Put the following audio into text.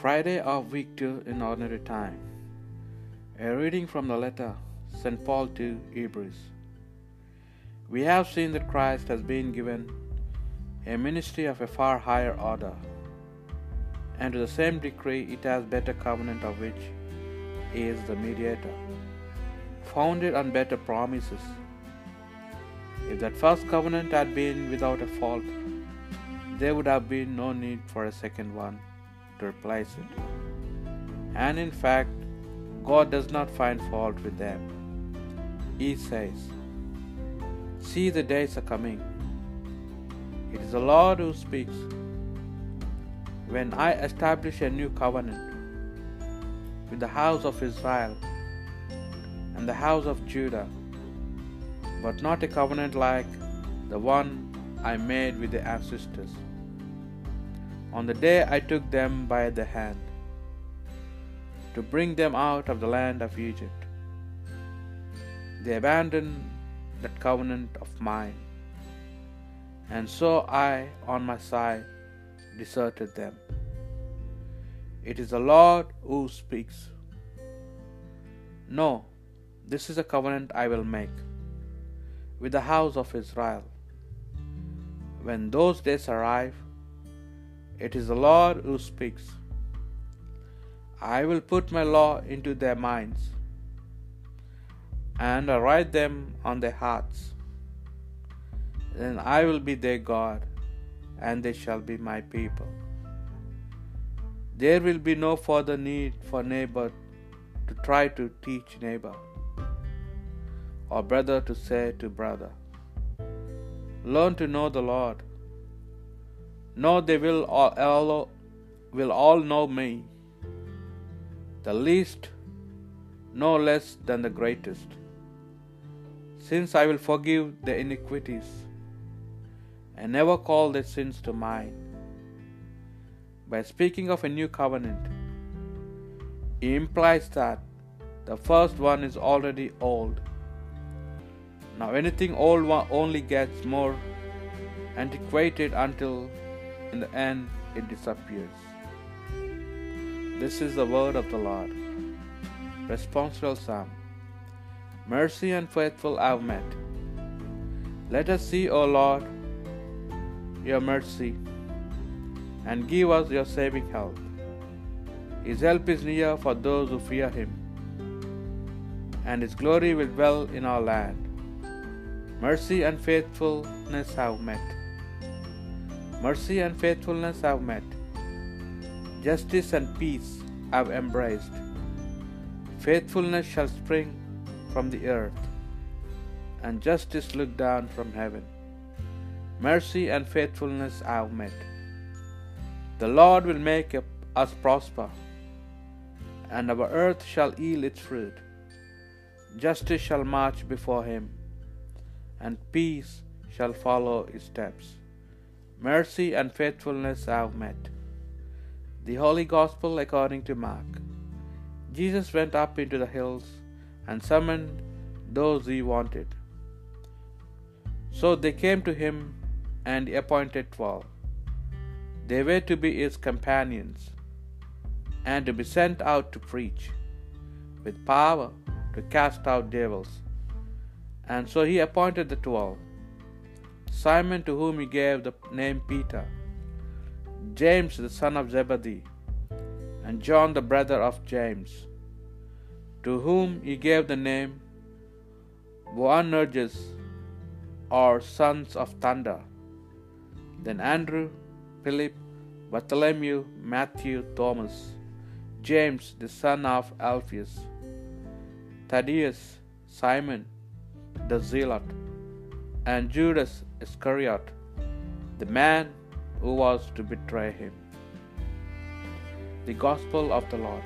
Friday of week 2 in ordinary time. A reading from the letter St. Paul to Hebrews. We have seen that Christ has been given a ministry of a far higher order, and to the same degree it has better covenant of which he is the mediator, founded on better promises. If that first covenant had been without a fault, there would have been no need for a second one replace it. And in fact, God does not find fault with them. He says, See, the days are coming. It is the Lord who speaks. When I establish a new covenant with the house of Israel and the house of Judah, but not a covenant like the one I made with the ancestors. On the day I took them by the hand to bring them out of the land of Egypt, they abandoned that covenant of mine, and so I, on my side, deserted them. It is the Lord who speaks. No, this is a covenant I will make with the house of Israel. When those days arrive, it is the Lord who speaks. I will put my law into their minds, and I write them on their hearts. Then I will be their God, and they shall be my people. There will be no further need for neighbor to try to teach neighbor, or brother to say to brother, Learn to know the Lord. No, they will all, will all know me, the least no less than the greatest, since I will forgive their iniquities and never call their sins to mind. By speaking of a new covenant, he implies that the first one is already old. Now, anything old only gets more antiquated until in the end it disappears. This is the word of the Lord. Responsorial Psalm Mercy and faithful I have met. Let us see, O Lord, your mercy, and give us your saving help. His help is near for those who fear him, and his glory will dwell in our land. Mercy and faithfulness have met. Mercy and faithfulness have met. Justice and peace have embraced. Faithfulness shall spring from the earth, and justice look down from heaven. Mercy and faithfulness have met. The Lord will make us prosper, and our earth shall yield its fruit. Justice shall march before him, and peace shall follow his steps. Mercy and faithfulness have met. The Holy Gospel according to Mark. Jesus went up into the hills and summoned those he wanted. So they came to him and appointed twelve. They were to be his companions and to be sent out to preach with power to cast out devils. And so he appointed the twelve Simon, to whom he gave the name Peter, James, the son of Zebedee, and John, the brother of James, to whom he gave the name Boanerges, or sons of thunder. Then Andrew, Philip, Bartholomew, Matthew, Thomas, James, the son of Alphaeus, Thaddeus, Simon, the Zealot, and Judas Iscariot, the man who was to betray him. The Gospel of the Lord.